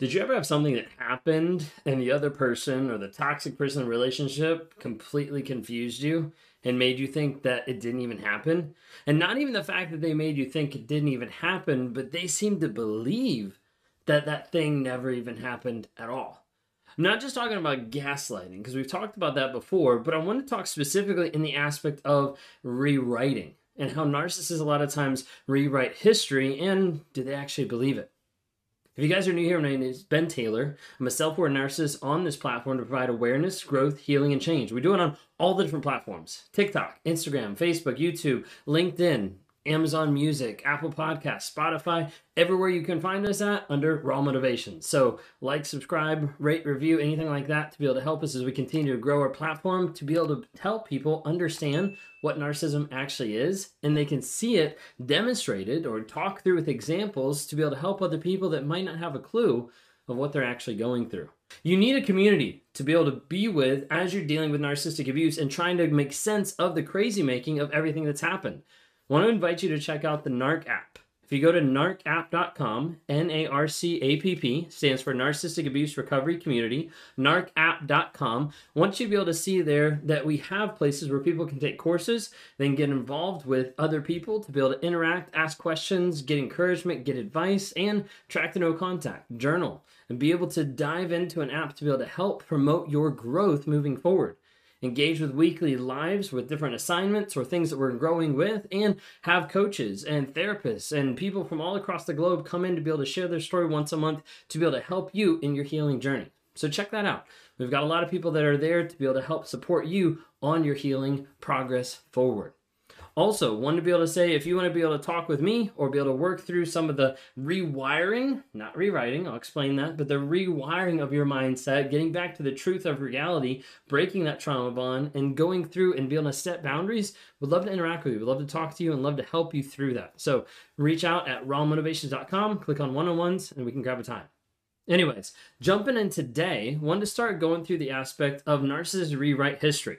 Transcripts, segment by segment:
Did you ever have something that happened and the other person or the toxic person in the relationship completely confused you and made you think that it didn't even happen? And not even the fact that they made you think it didn't even happen, but they seemed to believe that that thing never even happened at all. I'm not just talking about gaslighting, because we've talked about that before, but I want to talk specifically in the aspect of rewriting and how narcissists a lot of times rewrite history and do they actually believe it? If you guys are new here, my name is Ben Taylor. I'm a self aware narcissist on this platform to provide awareness, growth, healing, and change. We do it on all the different platforms TikTok, Instagram, Facebook, YouTube, LinkedIn, Amazon Music, Apple Podcasts, Spotify, everywhere you can find us at under Raw Motivation. So, like, subscribe, rate, review, anything like that to be able to help us as we continue to grow our platform, to be able to help people understand what narcissism actually is, and they can see it demonstrated or talk through with examples to be able to help other people that might not have a clue of what they're actually going through. You need a community to be able to be with as you're dealing with narcissistic abuse and trying to make sense of the crazy making of everything that's happened. Want to invite you to check out the NARC app. If you go to narcapp.com, N A R C A P P, stands for Narcissistic Abuse Recovery Community, narcapp.com, Once you be able to see there that we have places where people can take courses, then get involved with other people to be able to interact, ask questions, get encouragement, get advice, and track the no contact, journal, and be able to dive into an app to be able to help promote your growth moving forward engage with weekly lives with different assignments or things that we're growing with, and have coaches and therapists and people from all across the globe come in to be able to share their story once a month to be able to help you in your healing journey. So check that out. We've got a lot of people that are there to be able to help support you on your healing progress forward. Also, want to be able to say if you want to be able to talk with me or be able to work through some of the rewiring, not rewriting, I'll explain that, but the rewiring of your mindset, getting back to the truth of reality, breaking that trauma bond, and going through and be able to set boundaries, would love to interact with you. Would love to talk to you and love to help you through that. So reach out at rawmotivations.com, click on one on ones, and we can grab a time. Anyways, jumping in today, want to start going through the aspect of narcissist rewrite history.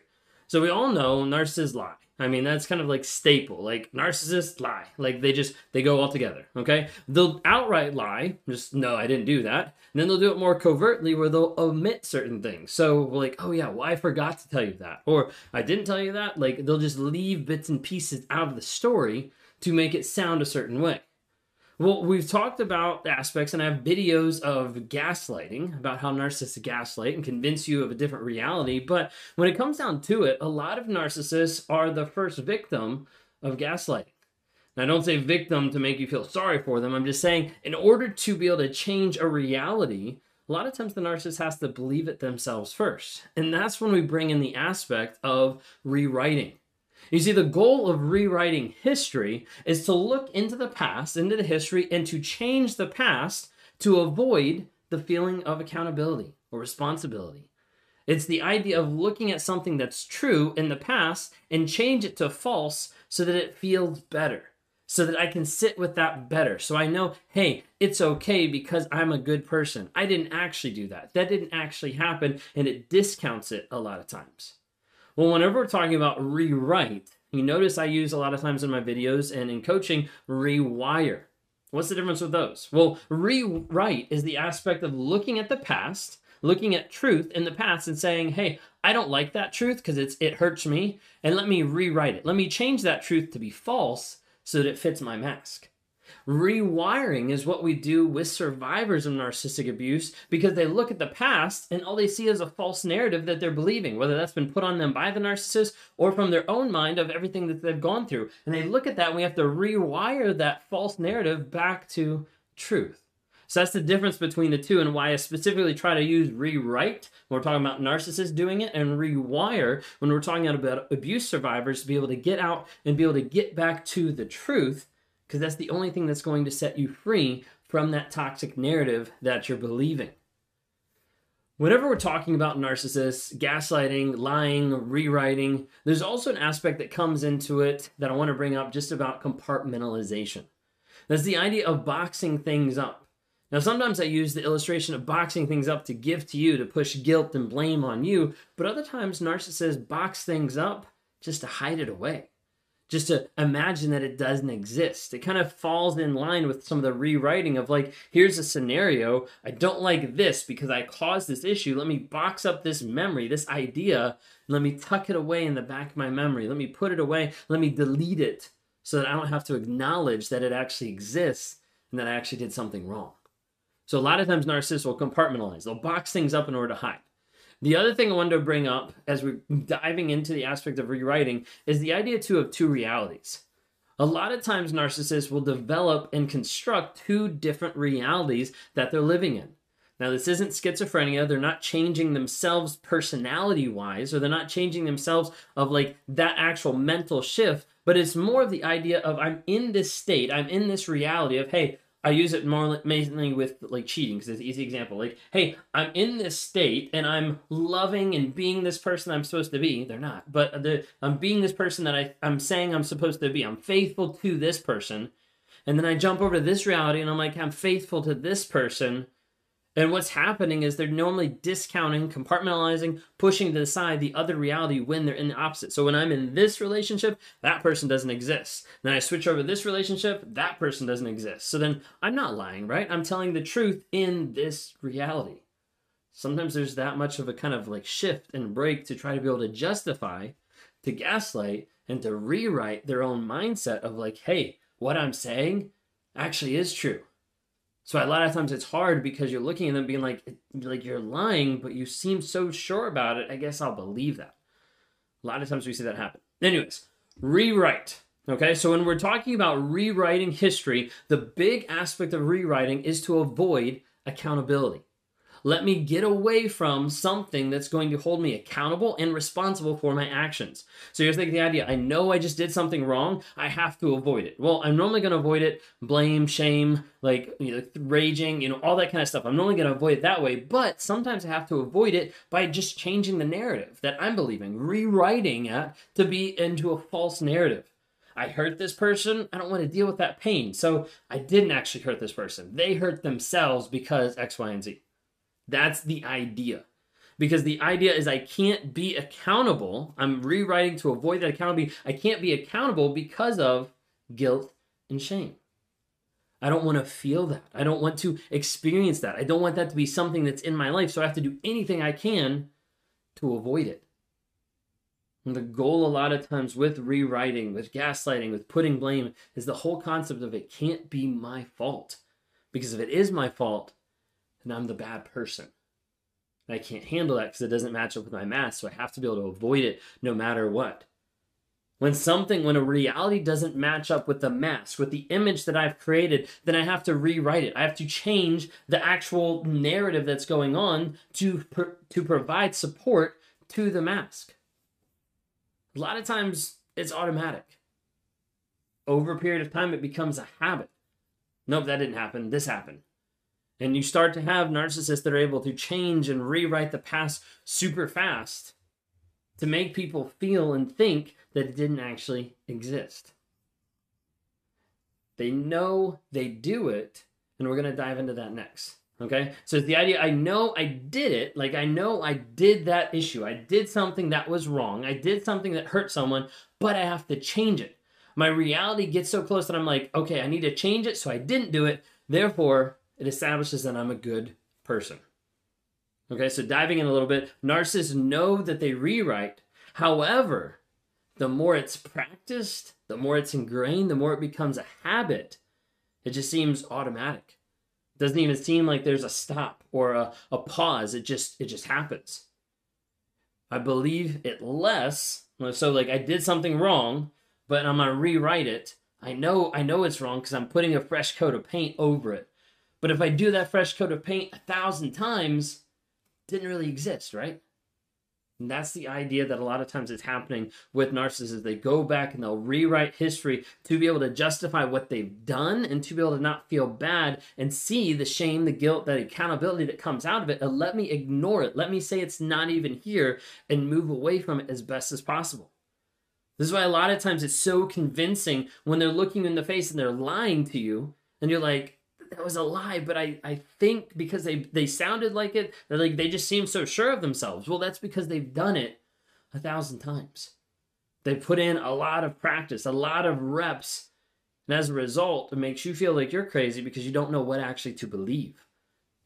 So we all know narcissists lie. I mean, that's kind of like staple. Like narcissists lie. Like they just they go all together. Okay, they'll outright lie. Just no, I didn't do that. And then they'll do it more covertly, where they'll omit certain things. So like, oh yeah, well I forgot to tell you that, or I didn't tell you that. Like they'll just leave bits and pieces out of the story to make it sound a certain way. Well, we've talked about aspects, and I have videos of gaslighting about how narcissists gaslight and convince you of a different reality. But when it comes down to it, a lot of narcissists are the first victim of gaslighting. And I don't say victim to make you feel sorry for them. I'm just saying, in order to be able to change a reality, a lot of times the narcissist has to believe it themselves first. And that's when we bring in the aspect of rewriting. You see, the goal of rewriting history is to look into the past, into the history, and to change the past to avoid the feeling of accountability or responsibility. It's the idea of looking at something that's true in the past and change it to false so that it feels better, so that I can sit with that better. So I know, hey, it's okay because I'm a good person. I didn't actually do that. That didn't actually happen, and it discounts it a lot of times. Well, whenever we're talking about rewrite, you notice I use a lot of times in my videos and in coaching rewire. What's the difference with those? Well, rewrite is the aspect of looking at the past, looking at truth in the past and saying, "Hey, I don't like that truth because it's it hurts me, and let me rewrite it. Let me change that truth to be false so that it fits my mask." Rewiring is what we do with survivors of narcissistic abuse because they look at the past and all they see is a false narrative that they're believing, whether that's been put on them by the narcissist or from their own mind of everything that they've gone through. And they look at that and we have to rewire that false narrative back to truth. So that's the difference between the two and why I specifically try to use rewrite when we're talking about narcissists doing it and rewire when we're talking about abuse survivors to be able to get out and be able to get back to the truth because that's the only thing that's going to set you free from that toxic narrative that you're believing. Whenever we're talking about narcissists, gaslighting, lying, rewriting, there's also an aspect that comes into it that I want to bring up just about compartmentalization. That's the idea of boxing things up. Now, sometimes I use the illustration of boxing things up to give to you, to push guilt and blame on you, but other times narcissists box things up just to hide it away just to imagine that it doesn't exist. It kind of falls in line with some of the rewriting of like, here's a scenario. I don't like this because I caused this issue. Let me box up this memory, this idea. Let me tuck it away in the back of my memory. Let me put it away. Let me delete it so that I don't have to acknowledge that it actually exists and that I actually did something wrong. So a lot of times narcissists will compartmentalize. They'll box things up in order to hide. The other thing I wanted to bring up as we're diving into the aspect of rewriting is the idea too of two realities. A lot of times narcissists will develop and construct two different realities that they're living in. Now, this isn't schizophrenia. They're not changing themselves personality wise, or they're not changing themselves of like that actual mental shift, but it's more of the idea of I'm in this state, I'm in this reality of, hey, I use it more mainly with like cheating because it's an easy example. Like, hey, I'm in this state and I'm loving and being this person I'm supposed to be. They're not, but the, I'm being this person that I, I'm saying I'm supposed to be. I'm faithful to this person. And then I jump over to this reality and I'm like, I'm faithful to this person and what's happening is they're normally discounting, compartmentalizing, pushing to the side the other reality when they're in the opposite. So when I'm in this relationship, that person doesn't exist. Then I switch over this relationship, that person doesn't exist. So then I'm not lying, right? I'm telling the truth in this reality. Sometimes there's that much of a kind of like shift and break to try to be able to justify, to gaslight, and to rewrite their own mindset of like, hey, what I'm saying actually is true so a lot of times it's hard because you're looking at them being like, like you're lying, but you seem so sure about it. I guess I'll believe that. A lot of times we see that happen. Anyways, rewrite. Okay, so when we're talking about rewriting history, the big aspect of rewriting is to avoid accountability. Let me get away from something that's going to hold me accountable and responsible for my actions. So you're thinking the idea, I know I just did something wrong, I have to avoid it. Well, I'm normally going to avoid it, blame, shame, like you know, raging, you know, all that kind of stuff. I'm normally going to avoid it that way, but sometimes I have to avoid it by just changing the narrative that I'm believing, rewriting it to be into a false narrative. I hurt this person. I don't want to deal with that pain. So I didn't actually hurt this person. They hurt themselves because X, Y, and Z. That's the idea. Because the idea is I can't be accountable. I'm rewriting to avoid that accountability. I can't be accountable because of guilt and shame. I don't want to feel that. I don't want to experience that. I don't want that to be something that's in my life. So I have to do anything I can to avoid it. And the goal, a lot of times, with rewriting, with gaslighting, with putting blame, is the whole concept of it can't be my fault. Because if it is my fault, and I'm the bad person. I can't handle that because it doesn't match up with my mask, so I have to be able to avoid it no matter what. When something, when a reality doesn't match up with the mask, with the image that I've created, then I have to rewrite it. I have to change the actual narrative that's going on to, to provide support to the mask. A lot of times it's automatic. Over a period of time, it becomes a habit. Nope, that didn't happen. This happened. And you start to have narcissists that are able to change and rewrite the past super fast to make people feel and think that it didn't actually exist. They know they do it, and we're going to dive into that next. Okay? So it's the idea I know I did it, like I know I did that issue. I did something that was wrong. I did something that hurt someone, but I have to change it. My reality gets so close that I'm like, okay, I need to change it, so I didn't do it. Therefore, it establishes that I'm a good person. Okay, so diving in a little bit, narcissists know that they rewrite. However, the more it's practiced, the more it's ingrained, the more it becomes a habit. It just seems automatic. It doesn't even seem like there's a stop or a, a pause. It just it just happens. I believe it less. So like I did something wrong, but I'm gonna rewrite it. I know I know it's wrong because I'm putting a fresh coat of paint over it. But if I do that fresh coat of paint a thousand times, it didn't really exist, right? And that's the idea that a lot of times is happening with narcissists. They go back and they'll rewrite history to be able to justify what they've done and to be able to not feel bad and see the shame, the guilt, the accountability that comes out of it. And let me ignore it. Let me say it's not even here and move away from it as best as possible. This is why a lot of times it's so convincing when they're looking in the face and they're lying to you, and you're like, that was a lie, but I, I think because they they sounded like it, like they just seem so sure of themselves. Well, that's because they've done it a thousand times. They put in a lot of practice, a lot of reps. And as a result, it makes you feel like you're crazy because you don't know what actually to believe.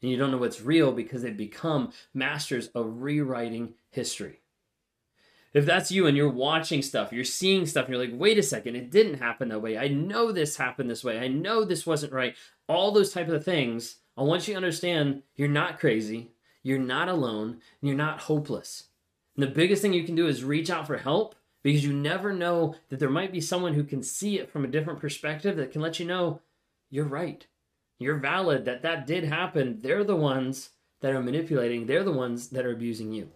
And you don't know what's real because they've become masters of rewriting history. If that's you and you're watching stuff, you're seeing stuff, and you're like, wait a second, it didn't happen that way. I know this happened this way. I know this wasn't right. All those type of things. I want you to understand you're not crazy, you're not alone, and you're not hopeless. And the biggest thing you can do is reach out for help because you never know that there might be someone who can see it from a different perspective that can let you know you're right. You're valid, that that did happen. They're the ones that are manipulating, they're the ones that are abusing you.